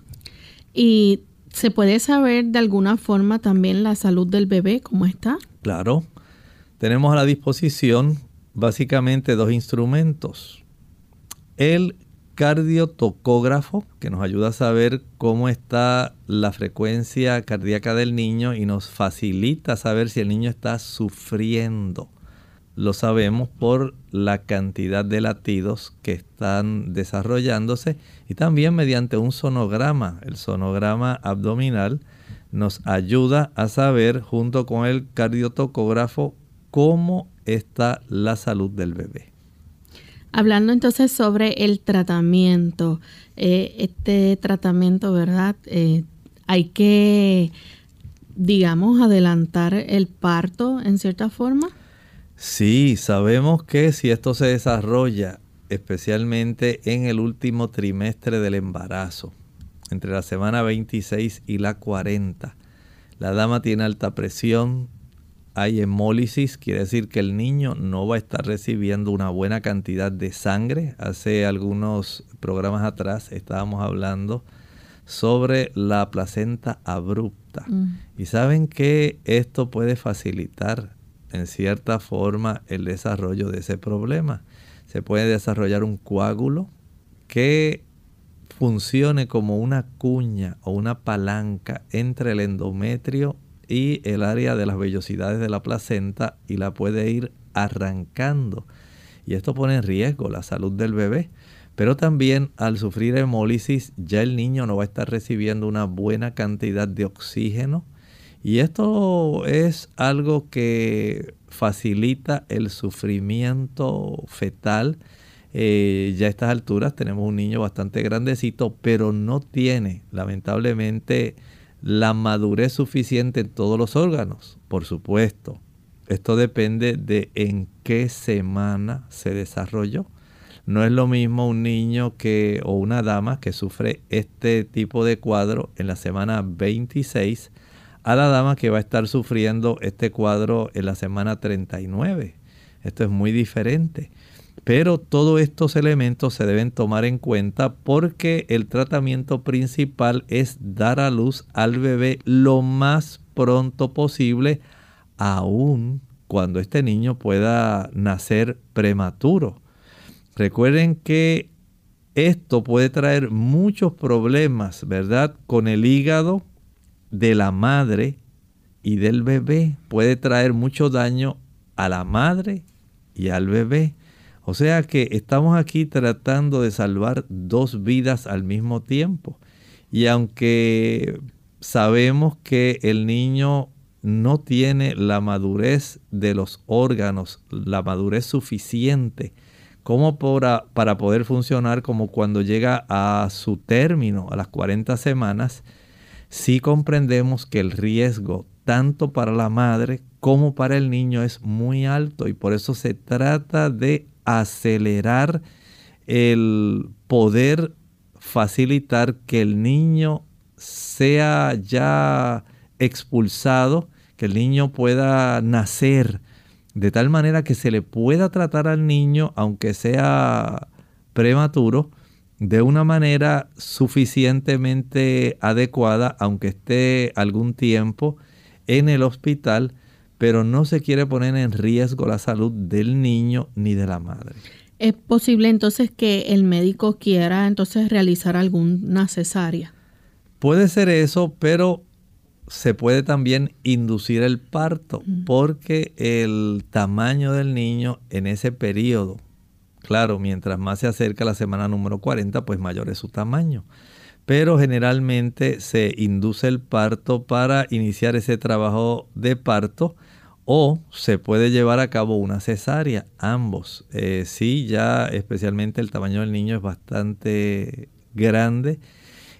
¿Y se puede saber de alguna forma también la salud del bebé, cómo está? Claro. Tenemos a la disposición básicamente dos instrumentos. El cardiotocógrafo, que nos ayuda a saber cómo está la frecuencia cardíaca del niño y nos facilita saber si el niño está sufriendo lo sabemos por la cantidad de latidos que están desarrollándose y también mediante un sonograma. El sonograma abdominal nos ayuda a saber junto con el cardiotocógrafo cómo está la salud del bebé. Hablando entonces sobre el tratamiento, eh, este tratamiento, ¿verdad? Eh, hay que, digamos, adelantar el parto en cierta forma. Sí, sabemos que si esto se desarrolla especialmente en el último trimestre del embarazo, entre la semana 26 y la 40, la dama tiene alta presión, hay hemólisis, quiere decir que el niño no va a estar recibiendo una buena cantidad de sangre. Hace algunos programas atrás estábamos hablando sobre la placenta abrupta. Mm. Y saben que esto puede facilitar en cierta forma el desarrollo de ese problema. Se puede desarrollar un coágulo que funcione como una cuña o una palanca entre el endometrio y el área de las vellosidades de la placenta y la puede ir arrancando. Y esto pone en riesgo la salud del bebé. Pero también al sufrir hemólisis ya el niño no va a estar recibiendo una buena cantidad de oxígeno y esto es algo que facilita el sufrimiento fetal. Eh, ya a estas alturas tenemos un niño bastante grandecito, pero no tiene, lamentablemente, la madurez suficiente en todos los órganos, por supuesto. Esto depende de en qué semana se desarrolló. No es lo mismo un niño que o una dama que sufre este tipo de cuadro en la semana 26 a la dama que va a estar sufriendo este cuadro en la semana 39. Esto es muy diferente. Pero todos estos elementos se deben tomar en cuenta porque el tratamiento principal es dar a luz al bebé lo más pronto posible, aun cuando este niño pueda nacer prematuro. Recuerden que esto puede traer muchos problemas, ¿verdad? Con el hígado, de la madre y del bebé puede traer mucho daño a la madre y al bebé. O sea que estamos aquí tratando de salvar dos vidas al mismo tiempo. Y aunque sabemos que el niño no tiene la madurez de los órganos, la madurez suficiente como para, para poder funcionar como cuando llega a su término, a las 40 semanas, si comprendemos que el riesgo tanto para la madre como para el niño es muy alto y por eso se trata de acelerar el poder facilitar que el niño sea ya expulsado, que el niño pueda nacer de tal manera que se le pueda tratar al niño, aunque sea prematuro, de una manera suficientemente adecuada, aunque esté algún tiempo en el hospital, pero no se quiere poner en riesgo la salud del niño ni de la madre. ¿Es posible entonces que el médico quiera entonces realizar alguna cesárea? Puede ser eso, pero se puede también inducir el parto porque el tamaño del niño en ese periodo, claro, mientras más se acerca la semana número 40, pues mayor es su tamaño. Pero generalmente se induce el parto para iniciar ese trabajo de parto o se puede llevar a cabo una cesárea, ambos. Eh, sí, ya especialmente el tamaño del niño es bastante grande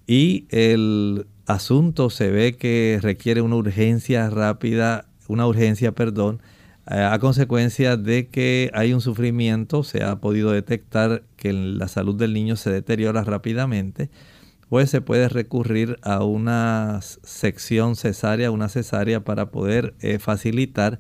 y el asunto se ve que requiere una urgencia rápida, una urgencia, perdón, eh, a consecuencia de que hay un sufrimiento, se ha podido detectar que la salud del niño se deteriora rápidamente pues se puede recurrir a una sección cesárea, una cesárea para poder eh, facilitar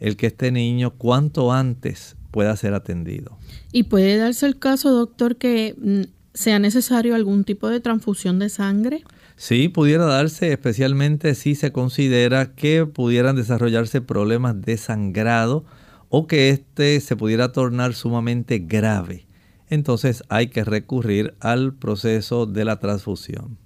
el que este niño cuanto antes pueda ser atendido. ¿Y puede darse el caso, doctor, que mm, sea necesario algún tipo de transfusión de sangre? Sí, pudiera darse, especialmente si se considera que pudieran desarrollarse problemas de sangrado o que éste se pudiera tornar sumamente grave entonces hay que recurrir al proceso de la transfusión.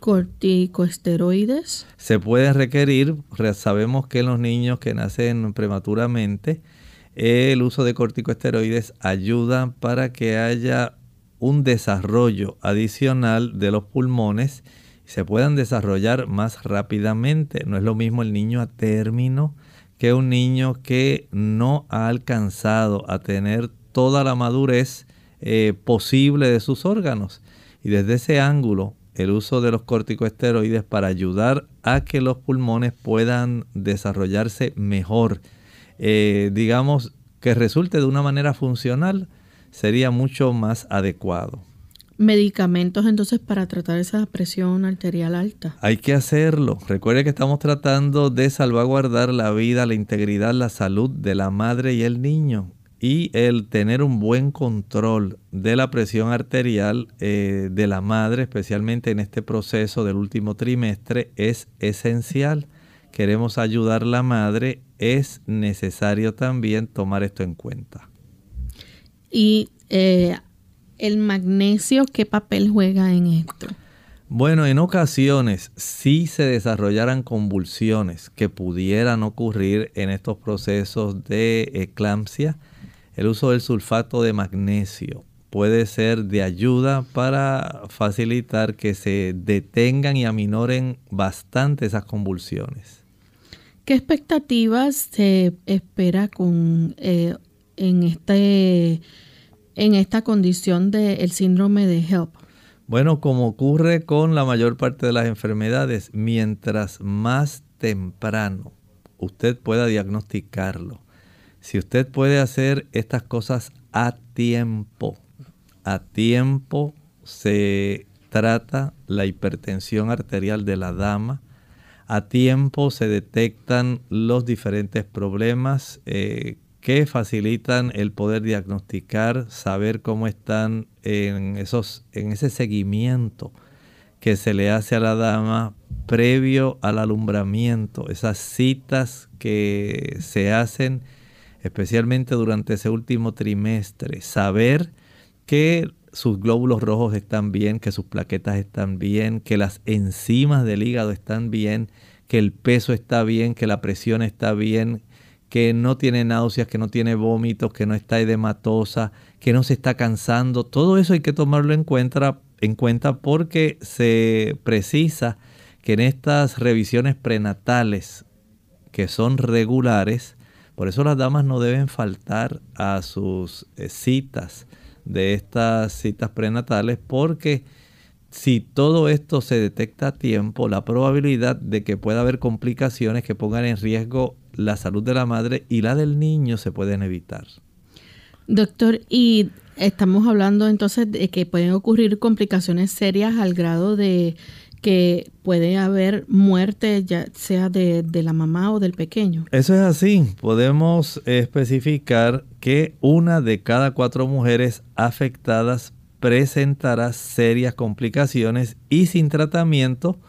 ¿Corticosteroides? Se puede requerir, sabemos que en los niños que nacen prematuramente, el uso de corticosteroides ayuda para que haya un desarrollo adicional de los pulmones y se puedan desarrollar más rápidamente. No es lo mismo el niño a término que un niño que no ha alcanzado a tener toda la madurez eh, posible de sus órganos. Y desde ese ángulo, el uso de los corticosteroides para ayudar a que los pulmones puedan desarrollarse mejor, eh, digamos que resulte de una manera funcional, sería mucho más adecuado. Medicamentos entonces para tratar esa presión arterial alta. Hay que hacerlo. Recuerde que estamos tratando de salvaguardar la vida, la integridad, la salud de la madre y el niño y el tener un buen control de la presión arterial eh, de la madre, especialmente en este proceso del último trimestre, es esencial. Queremos ayudar a la madre, es necesario también tomar esto en cuenta. ¿Y eh, el magnesio qué papel juega en esto? Bueno, en ocasiones si se desarrollaran convulsiones que pudieran ocurrir en estos procesos de eclampsia, el uso del sulfato de magnesio puede ser de ayuda para facilitar que se detengan y aminoren bastante esas convulsiones. ¿Qué expectativas se espera con, eh, en, este, en esta condición del síndrome de HELP? Bueno, como ocurre con la mayor parte de las enfermedades, mientras más temprano usted pueda diagnosticarlo, si usted puede hacer estas cosas a tiempo, a tiempo se trata la hipertensión arterial de la dama, a tiempo se detectan los diferentes problemas eh, que facilitan el poder diagnosticar, saber cómo están en, esos, en ese seguimiento que se le hace a la dama previo al alumbramiento, esas citas que se hacen especialmente durante ese último trimestre, saber que sus glóbulos rojos están bien, que sus plaquetas están bien, que las enzimas del hígado están bien, que el peso está bien, que la presión está bien, que no tiene náuseas, que no tiene vómitos, que no está edematosa, que no se está cansando. Todo eso hay que tomarlo en cuenta, en cuenta porque se precisa que en estas revisiones prenatales, que son regulares, por eso las damas no deben faltar a sus eh, citas de estas citas prenatales porque si todo esto se detecta a tiempo, la probabilidad de que pueda haber complicaciones que pongan en riesgo la salud de la madre y la del niño se pueden evitar. Doctor, y estamos hablando entonces de que pueden ocurrir complicaciones serias al grado de que puede haber muerte ya sea de, de, la mamá o del pequeño. Eso es así. Podemos especificar que una de cada cuatro mujeres afectadas presentará serias complicaciones y sin tratamiento,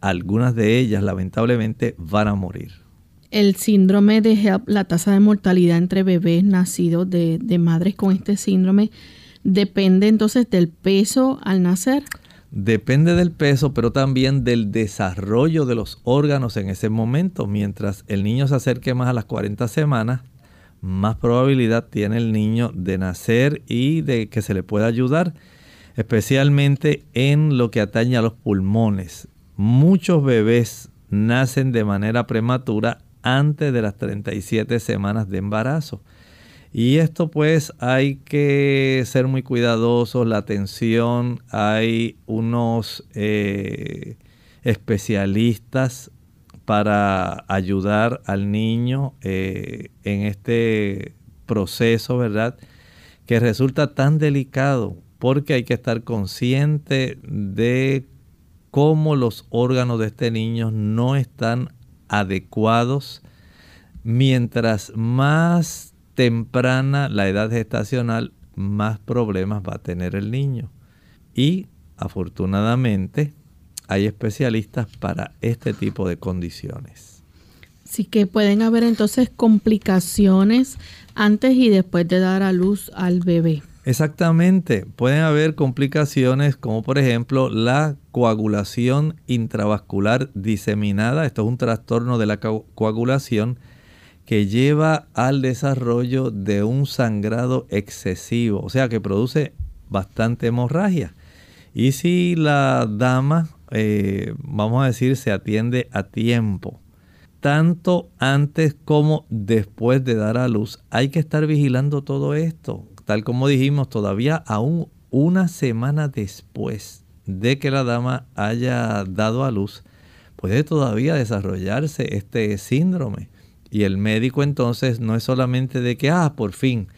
algunas de ellas lamentablemente van a morir. El síndrome de HELP, la tasa de mortalidad entre bebés nacidos de, de madres con este síndrome, depende entonces del peso al nacer. Depende del peso, pero también del desarrollo de los órganos en ese momento. Mientras el niño se acerque más a las 40 semanas, más probabilidad tiene el niño de nacer y de que se le pueda ayudar, especialmente en lo que atañe a los pulmones. Muchos bebés nacen de manera prematura antes de las 37 semanas de embarazo. Y esto pues hay que ser muy cuidadosos, la atención, hay unos eh, especialistas para ayudar al niño eh, en este proceso, ¿verdad? Que resulta tan delicado porque hay que estar consciente de cómo los órganos de este niño no están adecuados. Mientras más temprana la edad gestacional, más problemas va a tener el niño. Y afortunadamente hay especialistas para este tipo de condiciones. Sí que pueden haber entonces complicaciones antes y después de dar a luz al bebé. Exactamente, pueden haber complicaciones como por ejemplo la coagulación intravascular diseminada. Esto es un trastorno de la coagulación que lleva al desarrollo de un sangrado excesivo, o sea que produce bastante hemorragia. Y si la dama eh, vamos a decir, se atiende a tiempo. Tanto antes como después de dar a luz, hay que estar vigilando todo esto. Tal como dijimos, todavía aún una semana después de que la dama haya dado a luz, puede todavía desarrollarse este síndrome. Y el médico entonces no es solamente de que, ah, por fin,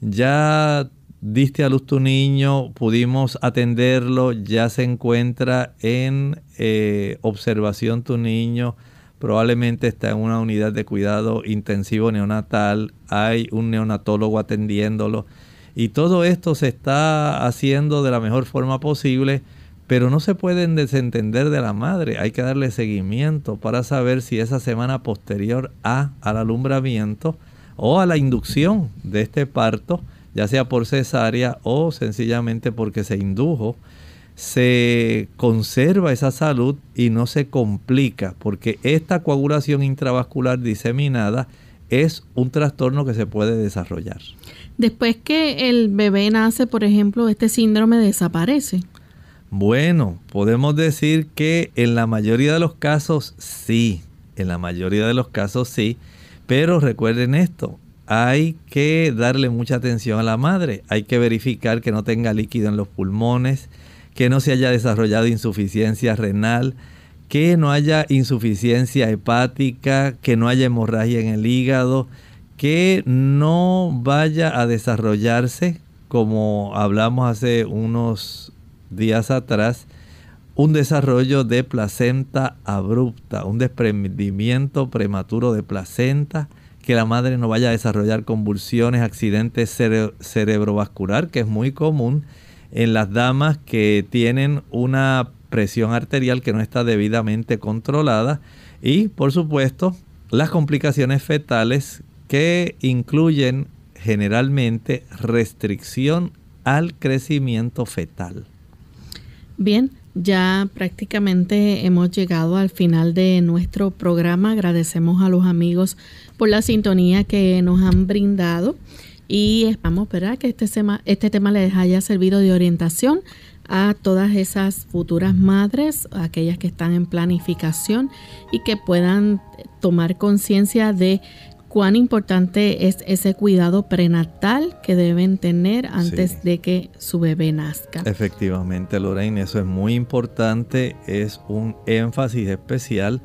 ya diste a luz tu niño, pudimos atenderlo, ya se encuentra en eh, observación tu niño, probablemente está en una unidad de cuidado intensivo neonatal, hay un neonatólogo atendiéndolo y todo esto se está haciendo de la mejor forma posible, pero no se pueden desentender de la madre, hay que darle seguimiento para saber si esa semana posterior a al alumbramiento o a la inducción de este parto, ya sea por cesárea o sencillamente porque se indujo, se conserva esa salud y no se complica, porque esta coagulación intravascular diseminada es un trastorno que se puede desarrollar. Después que el bebé nace, por ejemplo, este síndrome desaparece. Bueno, podemos decir que en la mayoría de los casos sí, en la mayoría de los casos sí, pero recuerden esto, hay que darle mucha atención a la madre. Hay que verificar que no tenga líquido en los pulmones, que no se haya desarrollado insuficiencia renal, que no haya insuficiencia hepática, que no haya hemorragia en el hígado, que no vaya a desarrollarse, como hablamos hace unos días atrás, un desarrollo de placenta abrupta, un desprendimiento prematuro de placenta, que la madre no vaya a desarrollar convulsiones, accidentes cerebrovascular, que es muy común en las damas que tienen una presión arterial que no está debidamente controlada y por supuesto las complicaciones fetales que incluyen generalmente restricción al crecimiento fetal. Bien, ya prácticamente hemos llegado al final de nuestro programa. Agradecemos a los amigos por la sintonía que nos han brindado y esperamos ¿verdad? que este tema, este tema les haya servido de orientación a todas esas futuras madres, aquellas que están en planificación y que puedan tomar conciencia de cuán importante es ese cuidado prenatal que deben tener antes de que su bebé nazca. Efectivamente, Lorraine, eso es muy importante, es un énfasis especial.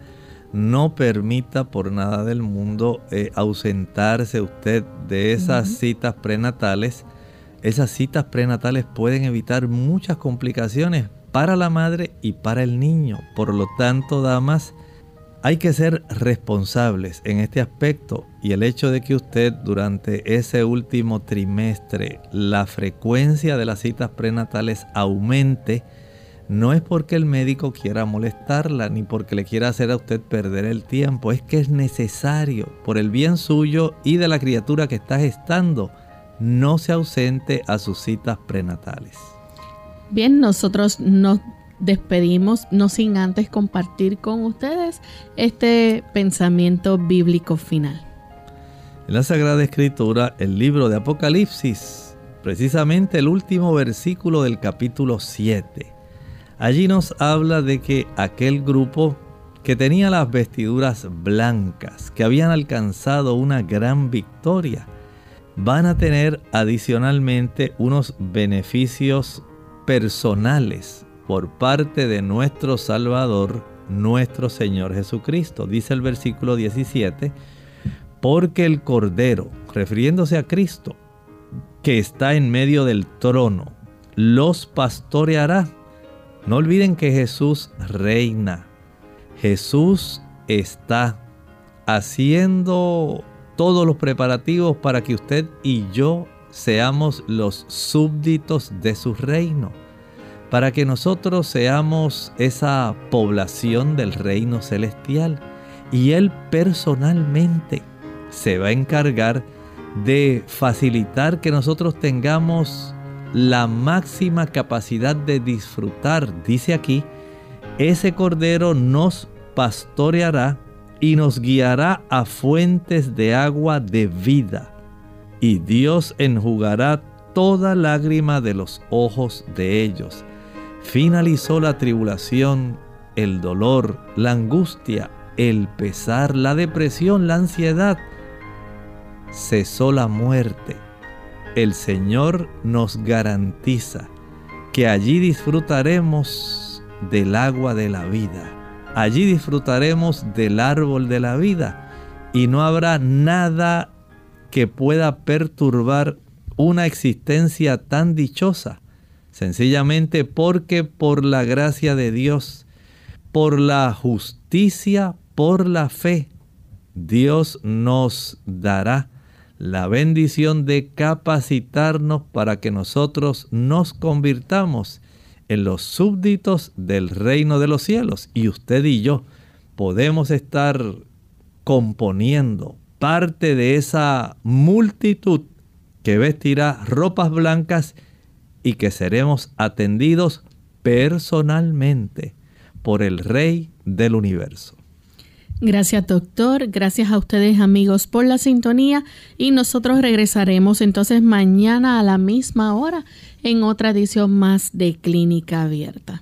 No permita por nada del mundo eh, ausentarse usted de esas citas prenatales. Esas citas prenatales pueden evitar muchas complicaciones para la madre y para el niño. Por lo tanto, damas, hay que ser responsables en este aspecto y el hecho de que usted durante ese último trimestre la frecuencia de las citas prenatales aumente, no es porque el médico quiera molestarla ni porque le quiera hacer a usted perder el tiempo, es que es necesario por el bien suyo y de la criatura que está gestando, no se ausente a sus citas prenatales. Bien, nosotros nos despedimos, no sin antes compartir con ustedes este pensamiento bíblico final. En la Sagrada Escritura, el libro de Apocalipsis, precisamente el último versículo del capítulo 7, allí nos habla de que aquel grupo que tenía las vestiduras blancas, que habían alcanzado una gran victoria, van a tener adicionalmente unos beneficios personales por parte de nuestro Salvador, nuestro Señor Jesucristo. Dice el versículo 17, porque el Cordero, refiriéndose a Cristo, que está en medio del trono, los pastoreará. No olviden que Jesús reina. Jesús está haciendo todos los preparativos para que usted y yo seamos los súbditos de su reino para que nosotros seamos esa población del reino celestial. Y Él personalmente se va a encargar de facilitar que nosotros tengamos la máxima capacidad de disfrutar. Dice aquí, ese cordero nos pastoreará y nos guiará a fuentes de agua de vida. Y Dios enjugará toda lágrima de los ojos de ellos finalizó la tribulación, el dolor, la angustia, el pesar, la depresión, la ansiedad. Cesó la muerte. El Señor nos garantiza que allí disfrutaremos del agua de la vida. Allí disfrutaremos del árbol de la vida. Y no habrá nada que pueda perturbar una existencia tan dichosa Sencillamente porque por la gracia de Dios, por la justicia, por la fe, Dios nos dará la bendición de capacitarnos para que nosotros nos convirtamos en los súbditos del reino de los cielos. Y usted y yo podemos estar componiendo parte de esa multitud que vestirá ropas blancas y que seremos atendidos personalmente por el Rey del universo. Gracias doctor, gracias a ustedes amigos por la sintonía y nosotros regresaremos entonces mañana a la misma hora en otra edición más de Clínica Abierta.